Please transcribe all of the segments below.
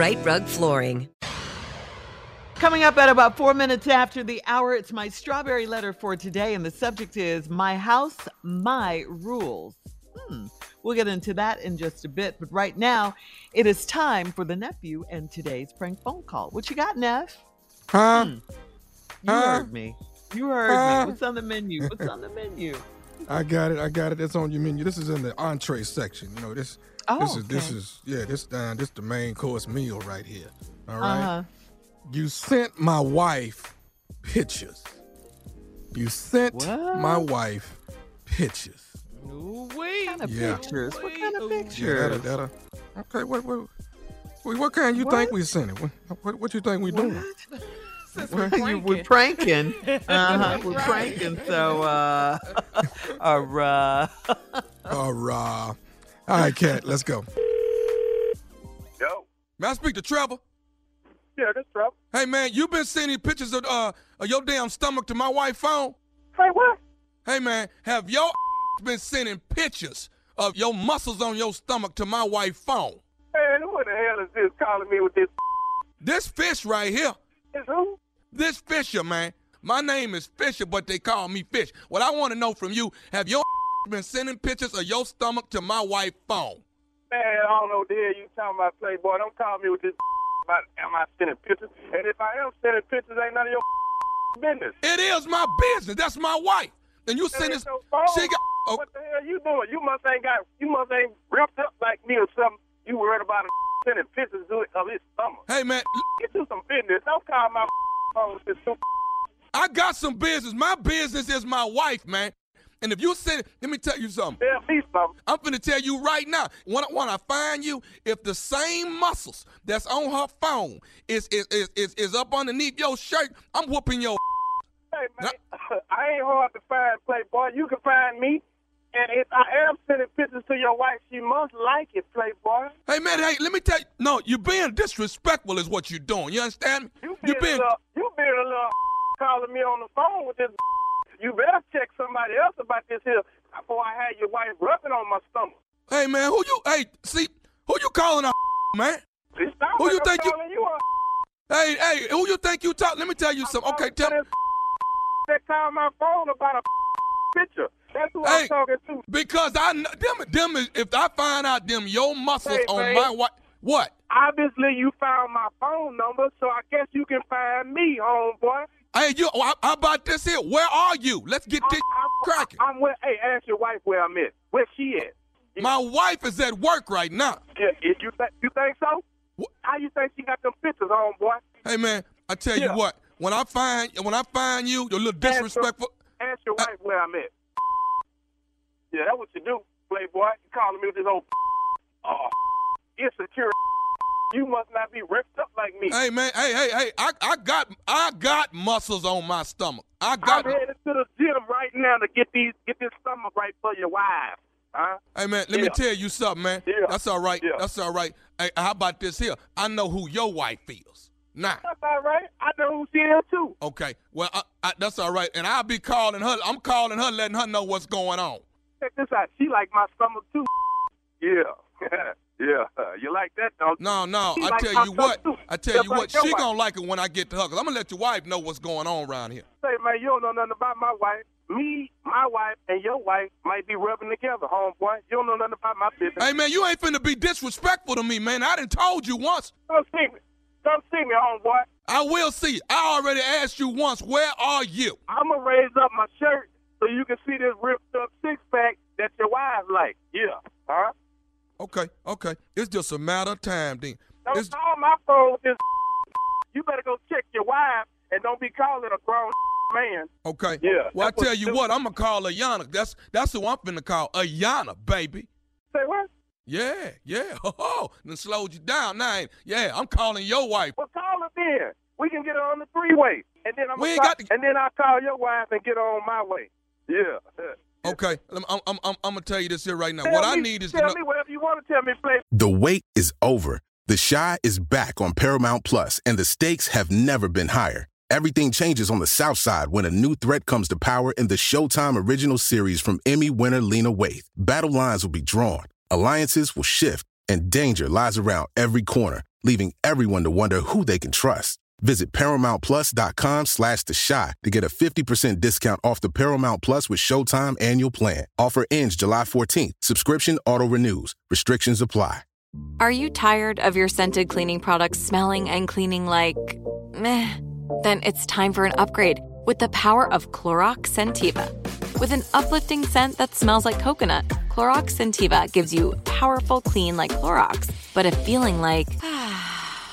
Rite Rug Flooring. Coming up at about four minutes after the hour, it's my strawberry letter for today, and the subject is My House, My Rules. Hmm. We'll get into that in just a bit, but right now, it is time for the nephew and today's prank phone call. What you got, Neff? Huh? Hmm. You Huh? heard me. You heard Huh? me. What's on the menu? What's on the menu? I got it. I got it. It's on your menu. This is in the entree section. You know this. Oh, this is this is yeah. This down. This the main course meal right here. All right. Uh-huh. You sent my wife pictures. You sent What? my wife pictures. What kind of Yeah. pictures? What kind of Yeah, pictures? that, that, uh, okay. What what what, what kind you think we sent it? What, what what you think we doing? You- We're pranking. Uh-huh. We're pranking. So, uh, uh, All right. All right, cat. Let's go. Yo. May I speak to Trevor? Yeah, this Trevor. Hey man, you been sending pictures of uh of your damn stomach to my wife's phone? Hey, what? Hey man, have your been sending pictures of your muscles on your stomach to my wife's phone? Man, who the hell is this calling me with this? This fish right here. Is who? This Fisher, man. My name is Fisher, but they call me Fish. What I want to know from you, have your been sending pictures of your stomach to my wife's phone? Man, I don't know the hell you talking about, Playboy. Don't call me with this about am I sending pictures. And if I am sending pictures, ain't none of your business. It is my business. That's my wife. And you send this. She got. Oh, What the hell you doing? You must ain't got. You must ain't ripped up like me or something. You worried about a sending pictures of his stomach. hey man, Get you some business. Don't call my phone with this. I got some business. My business is my wife, man. And if you send, let me tell you something. Tell me something. I'm finna tell you right now. When, I- when I find you, if the same muscles that's on her phone is is, is, is, is up underneath your shirt, I'm whooping your. Hey man, I ain't hard to find, Playboy. You can find me. And if I am sending pictures to your wife, she must like it, Playboy. Hey man, hey, let me tell you. No, you're being disrespectful is what you're doing. You understand me? You You being, being a little, you being a little calling me on the phone with this. You better check somebody else about this here before I had your wife rubbing on my stomach. Hey man, who you hey, see, who you calling a man? Who like you I'm think you- you a Hey, hey, who you think you talk? Let me tell you something. Okay, tell this that called my phone about a picture. That's who Hey. I'm talking to. because I them them is if I find out them your muscles Hey, on man. my what What? Obviously, you found my phone number, so I guess you can find me, homeboy. Hey, you. oh, How about this here? Where are you? Let's get this cracking. I'm with. Hey, ask your wife where I'm at. Where she at? My wife is at work right now. Yeah, if you think you think so? Wh- How you think she got them pictures, homeboy? Hey man, I tell Yeah. you what. When I find when I find you, you're a little disrespectful. Ask your uh, wife where I'm at. Yeah, that's what you do, playboy. You calling me with this old oh insecure. You must not be ripped up like me. Hey man, hey hey hey, I I got I got muscles on my stomach. I got. I'm headed to the gym right now to get these get this stomach right for your wife. Huh? Hey man, let me tell you something, man. Yeah. That's all right. Yeah. That's all right. Hey, how about this here? I know who your wife feels. Now, That's all right. I know who she is too. okay. Well, I, I, that's all right. And I'll be calling her. I'm calling her, letting her know what's going on. Check this out. She like my stomach too. Yeah. yeah. You like that, don't? No, no. She I like tell you what. too. I tell Just you like what. She wife. gonna like it when I get to her. Cause I'm gonna let your wife know what's going on around here. Say, man, you don't know nothing about my wife. Me, my wife, and your wife might be rubbing together, homeboy. You don't know nothing about my business. Hey man, you ain't finna be disrespectful to me, man. I done told you once. Come see me. Come see me, homeboy. I will see. I already asked you once. Where are you? I'm going to raise up my shirt so you can see this ripped up six pack that your wife like. Yeah. Huh? Okay, okay. It's just a matter of time, then. Don't It's, call my phone with this. You better go check your wife and don't be calling a grown man. okay. Yeah, Well, I tell you what. I'm gonna call Ayana. That's that's who I'm finna call. Ayana, baby. Say what? Yeah, yeah. Oh, then slowed you down. Now, yeah, I'm calling your wife. Well, call her then. We can get her on the three way, and then I'm We ain't call, got to- and then I'll call your wife and get her on my way. Yeah. Okay, I'm, I'm, I'm, I'm gonna tell you this here right now. Tell what I need is to tell know. me whatever you want to tell me, play. The wait is over. The Chi is back on Paramount Plus, and the stakes have never been higher. Everything changes on the South Side when a new threat comes to power in the Showtime original series from Emmy winner Lena Waithe. Battle lines will be drawn, alliances will shift, and danger lies around every corner, leaving everyone to wonder who they can trust. Visit ParamountPlus.com slash The Chi to get a 50% discount off the Paramount Plus with Showtime annual plan. Offer ends July 14th. Subscription auto-renews. Restrictions apply. Are you tired of your scented cleaning products smelling and cleaning like meh? Then it's time for an upgrade with the power of Clorox Sentiva. With an uplifting scent that smells like coconut, Clorox Sentiva gives you powerful clean like Clorox, but a feeling like ah,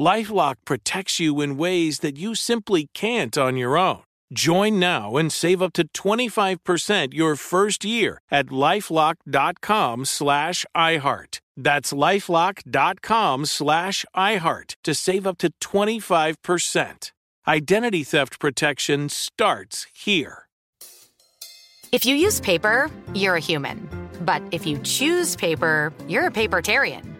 Lifelock protects you in ways that you simply can't on your own. Join now and save up to 25% your first year at lifelock.com slash iHeart. That's lifelock.com slash iHeart to save up to 25%. Identity theft protection starts here. If you use paper, you're a human. But if you choose paper, you're a papertarian.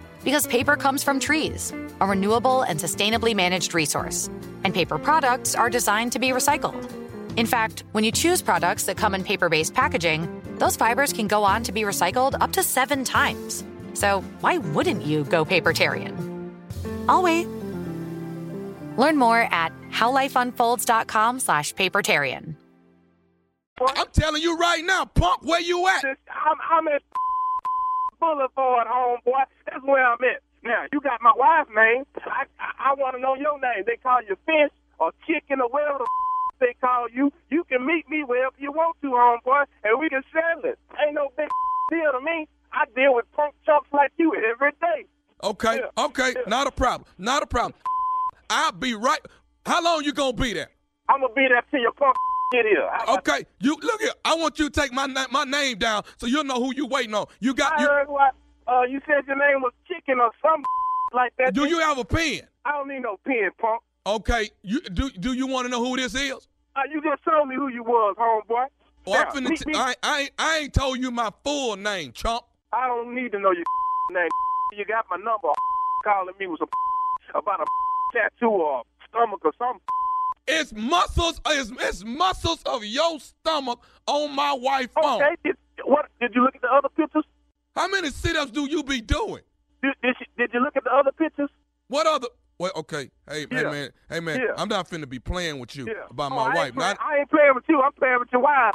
Because paper comes from trees, a renewable and sustainably managed resource. And paper products are designed to be recycled. In fact, when you choose products that come in paper based packaging, those fibers can go on to be recycled up to seven times. So why wouldn't you go papertarian? I'll wait. Learn more at howlifeunfolds.com slash papertarian. I'm telling you right now, punk, where you at? I'm, I'm at Boulevard, homeboy. That's where I'm at. Now, you got my wife's name. I, I, I want to know your name. They call you Fish or Chicken or whatever the they call you. You can meet me wherever you want to, homeboy, and we can settle it. Ain't no big deal to me. I deal with punk chumps like you every day. Okay, Yeah. okay, not a problem, not a problem. I'll be right. How long you gonna be there? I'm gonna be there till your punk get here. I, Okay, you look here. I want you to take my na- my name down so you'll know who you waiting on. You got I you. heard what uh, you said your name was Chicken or something like that. Do you have a pen? I don't need no pen, punk. Okay, you do. Do you want to know who this is? Uh, you just told me who you was, homeboy. Oh, I'm finna t- me- I, I, ain't- ain't told you my full name, chump. I don't need to know your name. You got my number. Calling me was a about a tattoo or stomach or something. It's muscles. It's, it's muscles of your stomach on my wife's phone. Okay, did, what? Did you look at the other pictures? How many sit-ups do you be doing? Did, did, you, did you look at the other pictures? What other? Well, okay. Hey, hey, man. Hey, man. Yeah. I'm not finna be playing with you Yeah. about Oh, my I ain't wife. play- Not, I ain't playing with you. I'm playing with your wife.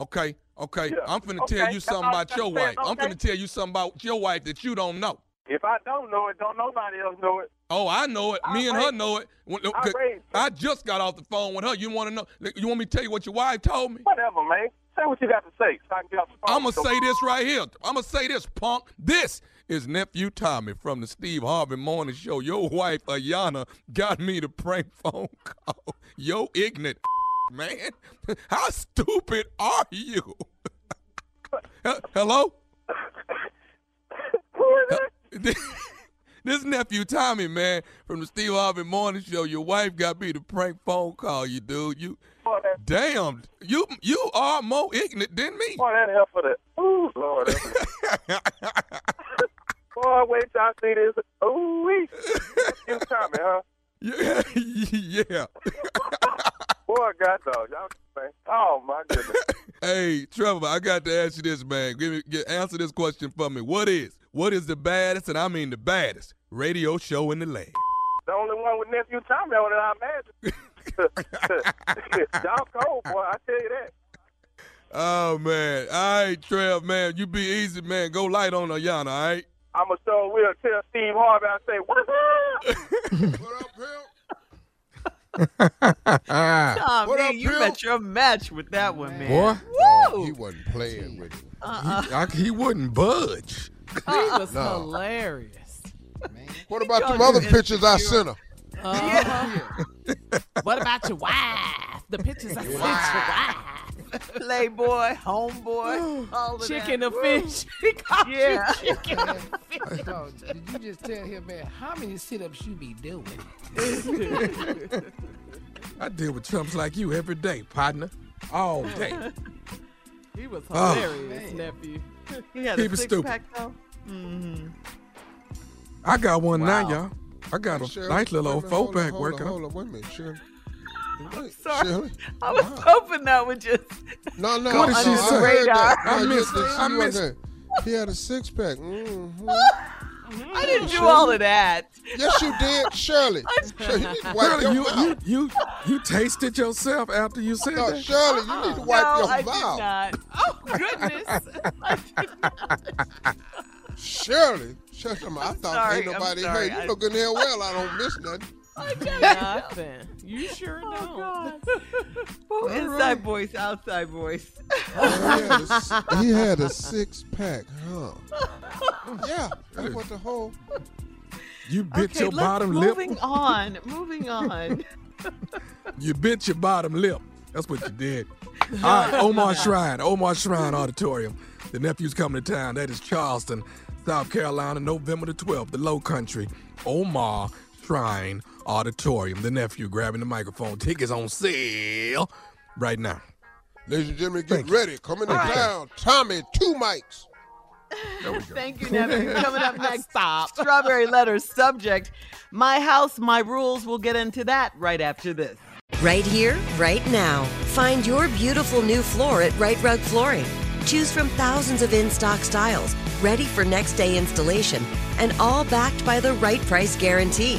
okay, okay. Yeah. I'm finna Okay, tell you something about your wife. I'm finna tell you something about your wife that you don't know. If I don't know it, don't nobody else know it. Oh, I know it. Me I and her know it. I I just got off the phone with her. You want to know? You want me to tell you what your wife told me? Whatever, man. Say what you got to say. So I can get off the phone. I'm gonna say this right here. I'm gonna say this, punk. This is nephew Tommy from the Steve Harvey Morning Show. Your wife Ayana got me the prank phone call. Yo, ignorant man. How stupid are you? Hello. Who is it? This nephew Tommy, man, from the Steve Harvey Morning Show. Your wife got me the prank phone call. You dude, you Boy, that, damn, you you are more ignorant than me. boy, that hell for that. Ooh, Lord. boy, wait till I see this. Ooh, wee. You Tommy, huh? yeah, yeah. Boy, God, dog. Y'all, Trevor, I got to ask you this, man. Give me get, answer this question for me. What is what is the baddest, and I mean the baddest, radio show in the land? The only one with nephew Tommy on it, I imagine. Y'all cold, boy. I tell you that. Oh man, all right, Trev, man, you be easy, man. Go light on Ayana, all right? I'm going to show will tell Steve Harvey, I say, what's up? What up, pimp? Oh, What man, up, you Pimp? met your match with that one, man. Boy, Woo! He wasn't playing with you. Uh-uh. He, I, he wouldn't budge. He was No. hilarious. What about called them other pictures I sent her? Uh-huh. what about your wife? The pictures I sent your wife. Playboy, homeboy, all of Chicken that. or fish. He called Yeah. you chicken or fish. So, did you just tell him, man, how many sit-ups you be doing? I deal with chumps like you every day, partner, all day. He was Oh. hilarious, nephew. He had Keep a it six stupid. pack though. Mm-hmm. I got one Wow. now, y'all. I got a Shirley, nice little old four pack working on, on. Hold on, wait a minute, Shirley. Wait, Sorry. Shirley. I was hoping that would just. No, no. Go What did she say? heard that. I missed- it. I missed- wasn't- He had a six pack. Mm-hmm. Mm-hmm. I didn't do all of that. Yes, you did, Shirley. Shirley, you need to wipe Shirley, you, you you you tasted yourself after you said No, that. Shirley, you need to wipe no, your I mouth. did not. Oh goodness. I did not. Shirley, shut your mouth. I thought sorry, ain't nobody sorry. heard. You I- look in there well. I don't miss nothing. Nothing. You sure Oh, don't. God. Well, inside voice, outside voice. Oh, he, had a, s- he had a six pack, huh? Yeah, that's what the whole. You bit okay, your let's, bottom lip. moving on. Moving on. You bit your bottom lip. That's what you did. All right, Omar Shrine, Omar Shrine Auditorium. The nephew's coming to town. That is Charleston, South Carolina, November the 12th, the Low Country. Omar Shrine Auditorium. The nephew grabbing the microphone. Tickets on sale right now. Ladies and gentlemen, get Thank you. ready. Coming to All right. town. Tommy, two mics. Thank you, nephew. Coming up next, stop. Strawberry letters subject: My house, my rules. We'll get into that right after this. Right here, right now. Find your beautiful new floor at Rite Rug Flooring. Choose from thousands of in stock styles, ready for next day installation, and all backed by the right price guarantee.